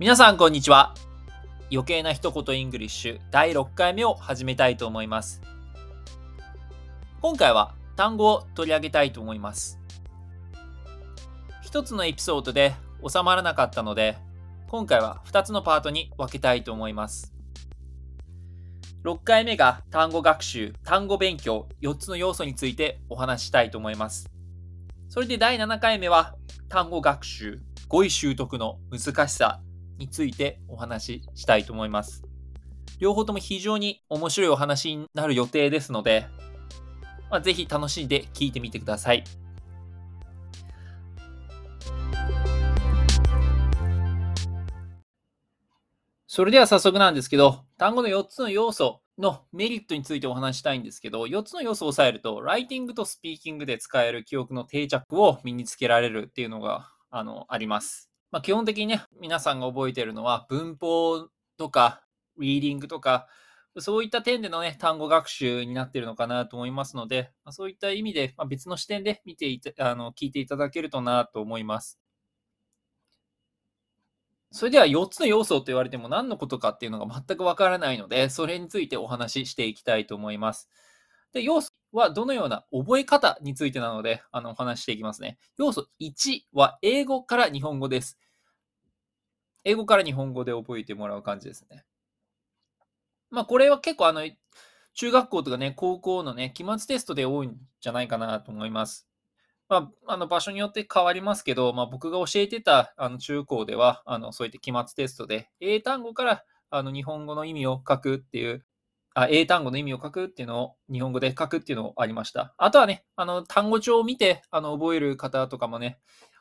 皆さんこんにちは。余計な一言 English 第6回目を始めたいと思います。今回は単語を取り上げたいと思います。一つのエピソードで収まらなかったので今回は2つのパートに分けたいと思います。6回目が単語学習、単語勉強4つの要素についてお話ししたいと思います。それで第7回目は単語学習、語彙習得の難しさについてお話ししたいと思います。両方とも非常に面白いお話になる予定ですので、まあ、ぜひ楽しんで聞いてみてください。それでは早速なんですけど、単語の4つの要素のメリットについてお話したいんですけど、4つの要素を押さえると、ライティングとスピーキングで使える記憶の定着を身につけられるっていうのがあのあります。まあ、基本的にね、皆さんが覚えているのは文法とか、リーディングとか、そういった点でのね、単語学習になっているのかなと思いますので、まあ、そういった意味で、まあ、別の視点で見ていてあの、聞いていただけるとなと思います。それでは4つの要素と言われても何のことかっていうのが全くわからないので、それについてお話ししていきたいと思います。で、要素はどのような覚え方についてなので、あの、お話ししていきますね。要素1は英語から日本語です。英語から日本語で覚えてもらう感じですね。まあ、これは結構あの、中学校とかね、高校のね、期末テストで多いんじゃないかなと思います。まあ、あの場所によって変わりますけど、まあ、僕が教えてたあの中高では、あのそういった期末テストで、英単語からあの日本語の意味を書くっていう、あ英単語の意味を書くっていうのを日本語で書くっていうのがありました。あとはね、あの単語帳を見てあの覚える方とかもね、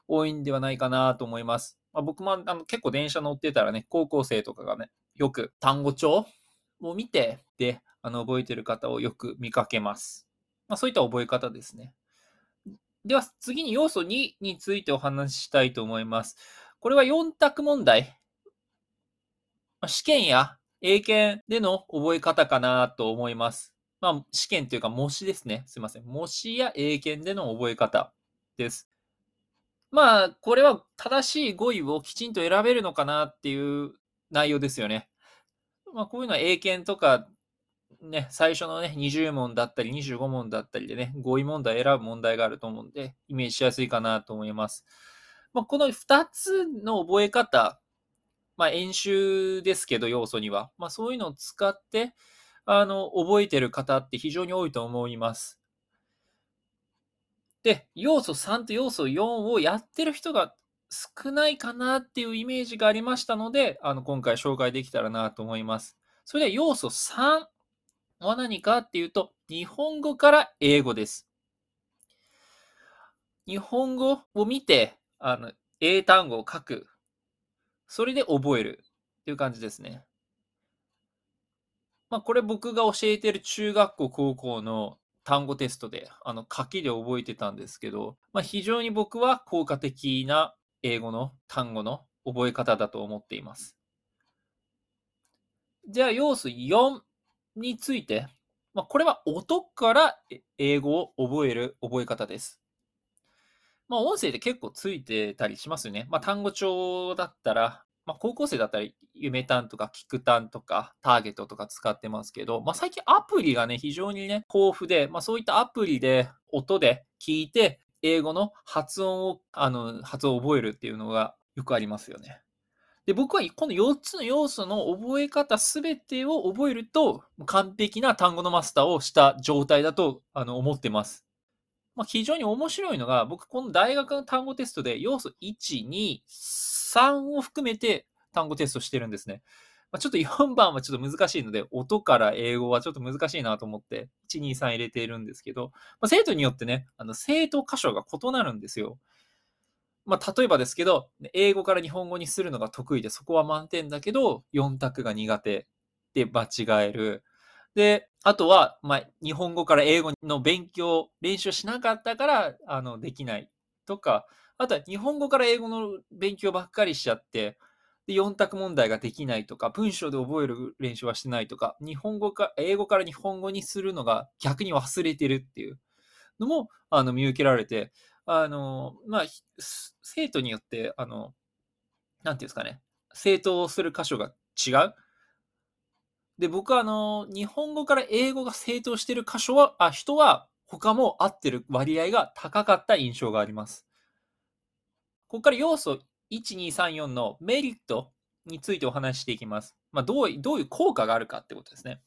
多いんではないかなと思います。まあ、僕もあの結構電車乗ってたらね、高校生とかがね、よく単語帳を見て、で、あの覚えてる方をよく見かけます。まあ、そういった覚え方ですね。では次に要素2についてお話ししたいと思います。これは4択問題。試験や英検での覚え方かなと思います。まあ、試験というか模試ですね。すいません。模試や英検での覚え方です。まあ、これは正しい語彙をきちんと選べるのかなっていう内容ですよね。まあ、こういうのは英検とかね、最初のね、20問だったり25問だったりでね、語彙問題選ぶ問題があると思うんで、イメージしやすいかなと思います。まあ、この2つの覚え方、まあ、演習ですけど、要素には。まあ、そういうのを使って、あの、覚えてる方って非常に多いと思います。で、要素3と要素4をやってる人が少ないかなっていうイメージがありましたので、あの、今回紹介できたらなと思います。それでは要素3は何かっていうと、日本語から英語です。日本語を見て、あの、英単語を書く。それで覚えるっていう感じですね。まあ、これ僕が教えてる中学校、高校の単語テストで、あの、書きで覚えてたんですけど、まあ、非常に僕は効果的な英語の単語の覚え方だと思っています。じゃあ、要素4について、まあ、これは音から英語を覚える覚え方です。まあ、音声で結構ついてたりしますよね。まあ、単語帳だったら、まあ、高校生だったら、夢単とか、聞く単とか、ターゲットとか使ってますけど、まあ、最近アプリがね、非常にね、豊富で、まあ、そういったアプリで音で聞いて、英語の発音を、あの、発音を覚えるっていうのがよくありますよね。で、僕はこの4つの要素の覚え方すべてを覚えると、完璧な単語のマスターをした状態だとあの思ってます。まあ、非常に面白いのが、僕、この大学の単語テストで要素1、2、3 3を含めて単語テストしてるんですね。まあ、ちょっと4番はちょっと難しいので、音から英語はちょっと難しいなと思って、1、2、3入れているんですけど、まあ、生徒によってね、あの生徒箇所が異なるんですよ。まあ、例えばですけど、英語から日本語にするのが得意で、そこは満点だけど、4択が苦手で間違える。で、あとは、ま、日本語から英語の勉強、練習しなかったから、あの、できないとか、あとは日本語から英語の勉強ばっかりしちゃって、で、4択問題ができないとか、文章で覚える練習はしてないとか、日本語か、英語から日本語にするのが逆に忘れてるっていうのも、あの、見受けられて、あの、まあ、生徒によって、あの、なんていうんですかね、正当する箇所が違う。で、僕はあの、日本語から英語が正当してる箇所は、あ、人は他も合ってる割合が高かった印象があります。ここから要素1、2、3、4のメリットについてお話ししていきます。まあ、どうどういう効果があるかってことですね。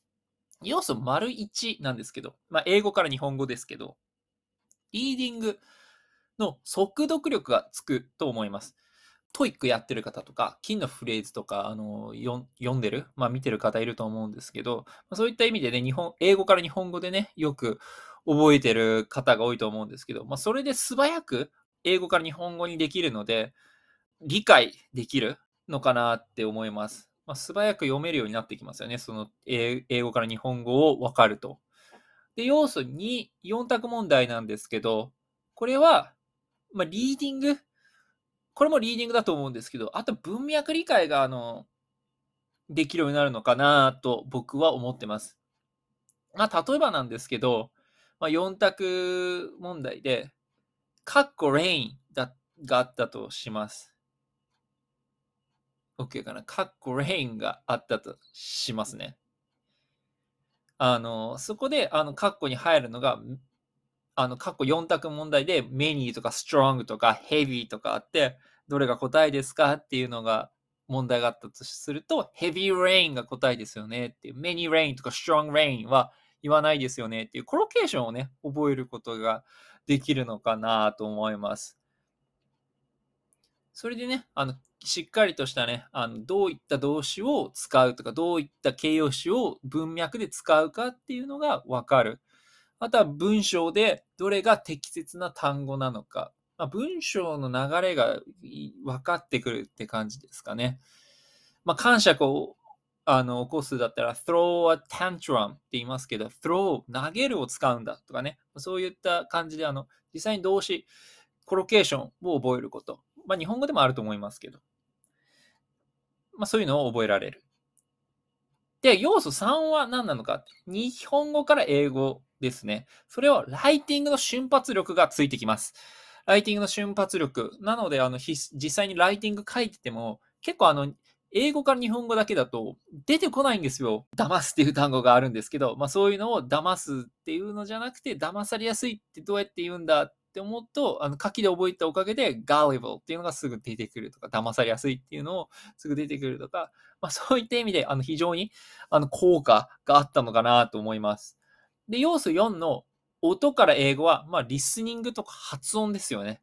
要素丸1なんですけど、まあ、英語から日本語ですけど、リーディングの速読力がつくと思います。 TOEIC やってる方とか、金のフレーズとか、あの、読んでる、まあ見てる方いると思うんですけど、そういった意味でね、日本、英語から日本語でね、よく覚えてる方が多いと思うんですけど、まあそれで素早く英語から日本語にできるので、理解できるのかなって思います。まあ、素早く読めるようになってきますよね。その英語から日本語を分かると。で、要素2、4択問題なんですけど、これは、まあ、リーディング？これもリーディングだと思うんですけど、あと文脈理解が、あの、できるようになるのかなと僕は思ってます。まあ、例えばなんですけど、まあ、4択問題で、カッコレインだがあったとします。OK かな？カッコレインがあったとしますね。あの、そこで、あの、カッコに入るのが、あの、カッコ4択問題で、メニーとかストロングとかヘビーとかあって、どれが答えですかっていうのが問題があったとすると、ヘビーレインが答えですよねっていう、メニーレインとかストロングレインは言わないですよねっていうコロケーションをね、覚えることができるのかなと思います。それでね、あの、しっかりとしたね、あの、どういった動詞を使うとか、どういった形容詞を文脈で使うかっていうのがわかる。あとは文章でどれが適切な単語なのか。まあ、文章の流れが分かってくるって感じですかね。まあ、感触をあの起こすだったら throw a tantrum って言いますけど、throw 投げるを使うんだとかね。そういった感じで、あの、実際に動詞、コロケーションを覚えること。まあ、日本語でもあると思いますけど。まあ、そういうのを覚えられる。で、要素3は何なのか。日本語から英語ですね。それはライティングの瞬発力がついてきます。ライティングの瞬発力。なので、あの、実際にライティング書いてても、結構あの、英語から日本語だけだと出てこないんですよ。騙すっていう単語があるんですけど、まあそういうのを騙すっていうのじゃなくて、騙されやすいってどうやって言うんだって思うと、あの書きで覚えたおかげで gullible っていうのがすぐ出てくるとか、騙されやすいっていうのをすぐ出てくるとか、まあそういった意味であの非常にあの効果があったのかなと思います。で、要素4の音から英語は、まあ、リスニングとか発音ですよね。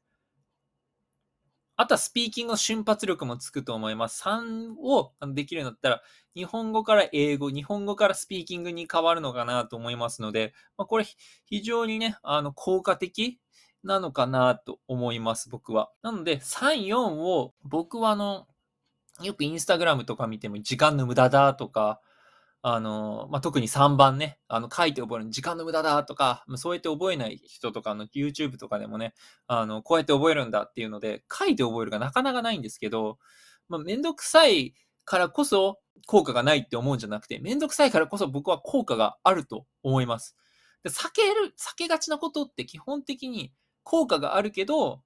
あとはスピーキングの瞬発力もつくと思います。3をできるようになったら、日本語から英語、日本語からスピーキングに変わるのかなと思いますので、まあ、これ非常にね、あの効果的なのかなと思います、僕は。なので、3、4を僕はあの、よくインスタグラムとか見ても時間の無駄だとか、あの、まあ、特に3番ね、あの、書いて覚えるの時間の無駄だとか、そうやって覚えない人とかの YouTube とかでもね、あの、こうやって覚えるんだっていうので、書いて覚えるがなかなかないんですけど、まあ、めんどくさいからこそ効果がないって思うんじゃなくて、めんどくさいからこそ僕は効果があると思います。で避ける、避けがちなことって基本的に効果があるけど、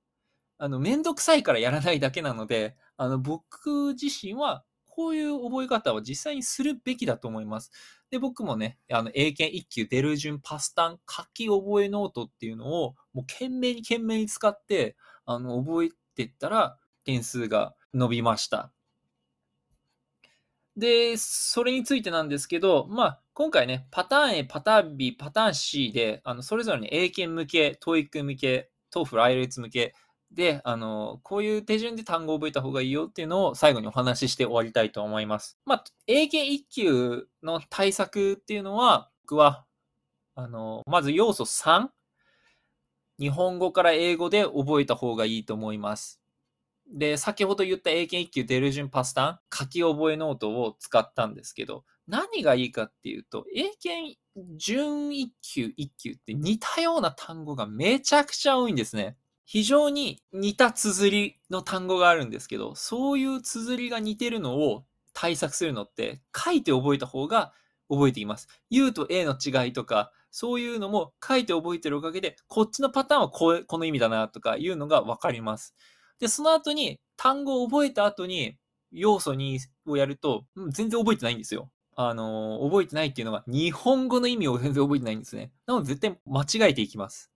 あの、めんどくさいからやらないだけなので、あの、僕自身はこういう覚え方は実際にするべきだと思います。で、僕もね、あの、英検1級出る順パスタン書き覚えノートっていうのを、もう懸命に懸命に使って、あの、覚えてったら、点数が伸びました。で、それについてなんですけど、まあ、今回ね、パターン A、パターン B、パターン C で、あの、それぞれに英検向け、TOEIC 向け、TOEFL、IELTS 向け、で、あの、こういう手順で単語を覚えた方がいいよっていうのを最後にお話しして終わりたいと思います。まあ、英検1級の対策っていうのは、僕は、あの、まず要素3、日本語から英語で覚えた方がいいと思います。で、先ほど言った英検1級デルジュンパスタン、書き覚えノートを使ったんですけど、何がいいかっていうと、英検準1級、1級って似たような単語がめちゃくちゃ多いんですね。非常に似た綴りの単語があるんですけど、そういう綴りが似てるのを対策するのって、書いて覚えた方が覚えています。U と A の違いとか、そういうのも書いて覚えてるおかげで、こっちのパターンはここの意味だなとかいうのがわかります。で、その後に単語を覚えた後に、要素2をやると、全然覚えてないんですよ。あのー、覚えてないっていうのが、日本語の意味を全然覚えてないんですね。なので絶対間違えていきます。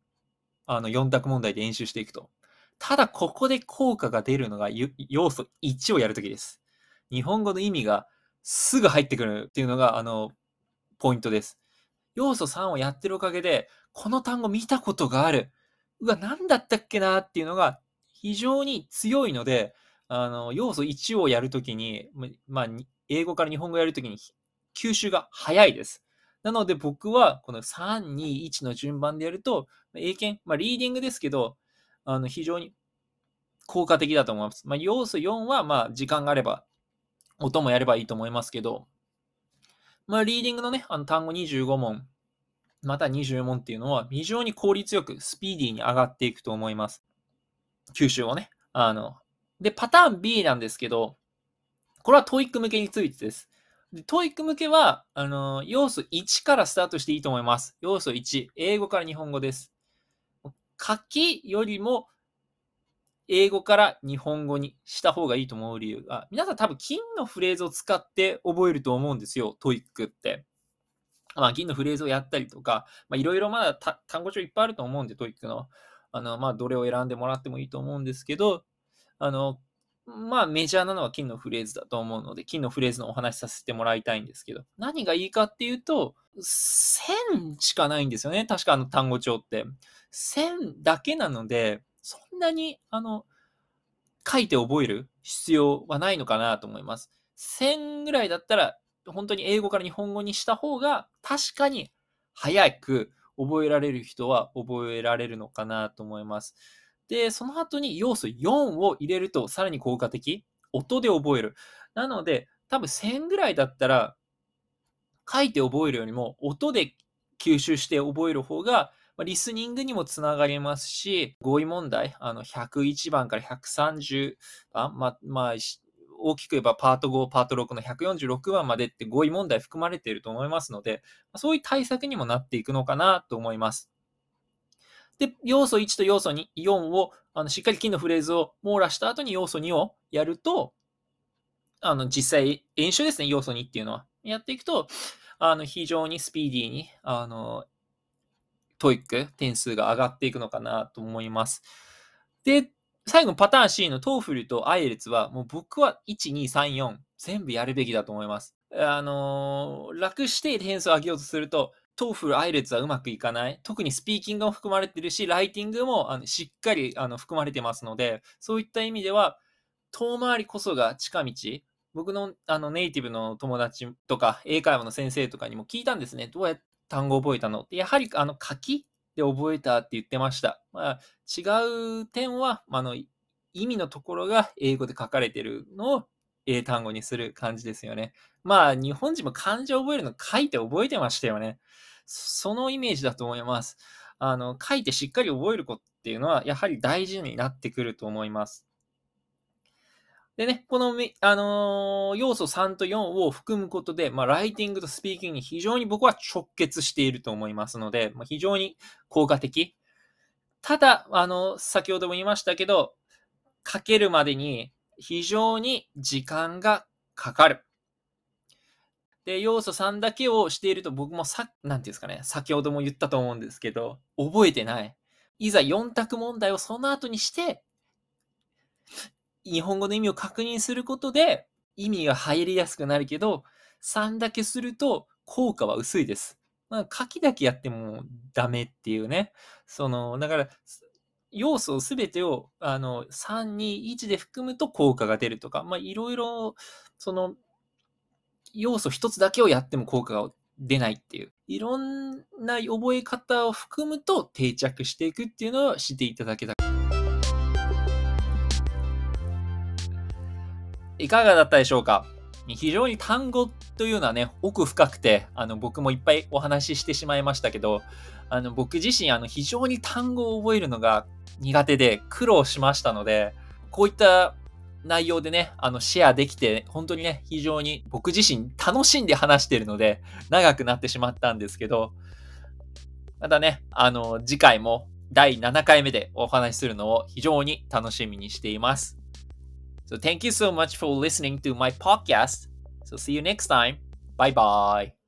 あの、4択問題で演習していくと。ただ、ここで効果が出るのが、要素1をやるときです。日本語の意味がすぐ入ってくるっていうのが、あの、ポイントです。要素3をやってるおかげで、この単語見たことがある。うわ、何だったっけなっていうのが非常に強いので、あの、要素1をやるときに、まあ、英語から日本語やるときに吸収が早いです。なので僕はこの3、2、1の順番でやると、英検、まあ、リーディングですけど、あの非常に効果的だと思います。まあ、要素4はまあ時間があれば、音もやればいいと思いますけど、まあ、リーディングのね、あの単語25問、また20問っていうのは非常に効率よくスピーディーに上がっていくと思います。吸収をね。あの、で、パターン B なんですけど、これは TOEIC 向けについてです。で TOEIC 向けは、あの、要素1からスタートしていいと思います。要素1、英語から日本語です。書きよりも、英語から日本語にした方がいいと思う理由が、皆さん多分金のフレーズを使って覚えると思うんですよ、 TOEIC って。まあ、銀のフレーズをやったりとか、まあ、いろいろまだ単語帳いっぱいあると思うんで、 TOEIC の。あの、まあ、どれを選んでもらってもいいと思うんですけど、あの、まあメジャーなのは金のフレーズだと思うので、金のフレーズのお話しさせてもらいたいんですけど、何がいいかっていうと、線しかないんですよね。確かあの単語帳って。線だけなので、そんなに、あの、書いて覚える必要はないのかなと思います。線ぐらいだったら、本当に英語から日本語にした方が、確かに早く覚えられる人は覚えられるのかなと思います。で、その後に要素4を入れるとさらに効果的。音で覚える。なので、多分1000ぐらいだったら、書いて覚えるよりも音で吸収して覚える方が、リスニングにもつながりますし、合意問題、あの、101番から130番、ま、まあ、大きく言えばパート5、パート6の146番までって合意問題含まれていると思いますので、そういう対策にもなっていくのかなと思います。で、要素1と要素2、4を、あの、しっかり金のフレーズを網羅した後に要素2をやると、あの、実際、演習ですね、要素2っていうのは。やっていくと、あの、非常にスピーディーに、あの、 TOEIC 点数が上がっていくのかなと思います。で、最後パターン C の TOEFL と IELTS は、もう僕は1、2、3、4全部やるべきだと思います。あのー、楽して点数を上げようとすると、 TOEFL、IELTS はうまくいかない。特にスピーキングも含まれてるし、ライティングもあのしっかりあの含まれてますので、そういった意味では、遠回りこそが近道。僕のあのネイティブの友達とか、英会話の先生とかにも聞いたんですね。どうやって単語を覚えたの？って、やはりあの書きで覚えたって言ってました。まあ、違う点は、あの意味のところが英語で書かれてるのを英単語にする感じですよね。まあ、日本人も漢字を覚えるの書いて覚えてましたよね。そのイメージだと思います。あの、書いてしっかり覚えることっていうのは、やはり大事になってくると思います。でね、この、あのー、要素3と4を含むことで、まあ、ライティングとスピーキングに非常に僕は直結していると思いますので、まあ、非常に効果的。ただ、あの、先ほども言いましたけど、書けるまでに非常に時間がかかる。で、要素3だけをしていると僕もさ、なんていうんですかね、先ほども言ったと思うんですけど、覚えてない。いざ4択問題をその後にして、日本語の意味を確認することで、意味が入りやすくなるけど、3だけすると効果は薄いです。まあ、書きだけやってもダメっていうね。その、だから、要素すべてを、あの、3、2、1で含むと効果が出るとか、まあ、いろいろ、その、要素一つだけをやっても効果が出ないっていう、いろんな覚え方を含むと定着していくっていうのを知っていただけた。いかがだったでしょうか？非常に単語というのはね、奥深くて、あの、僕もいっぱいお話ししてしまいましたけど、あの、僕自身、あの、非常に単語を覚えるのが苦手で苦労しましたので、こういった内容でね、あの、シェアできて、本当にね、非常に僕自身楽しんで話してるので、長くなってしまったんですけど、またね、あの、次回も第7回目でお話しするのを非常に楽しみにしています。So thank you so much for listening to my podcast. So see you next time. Bye bye.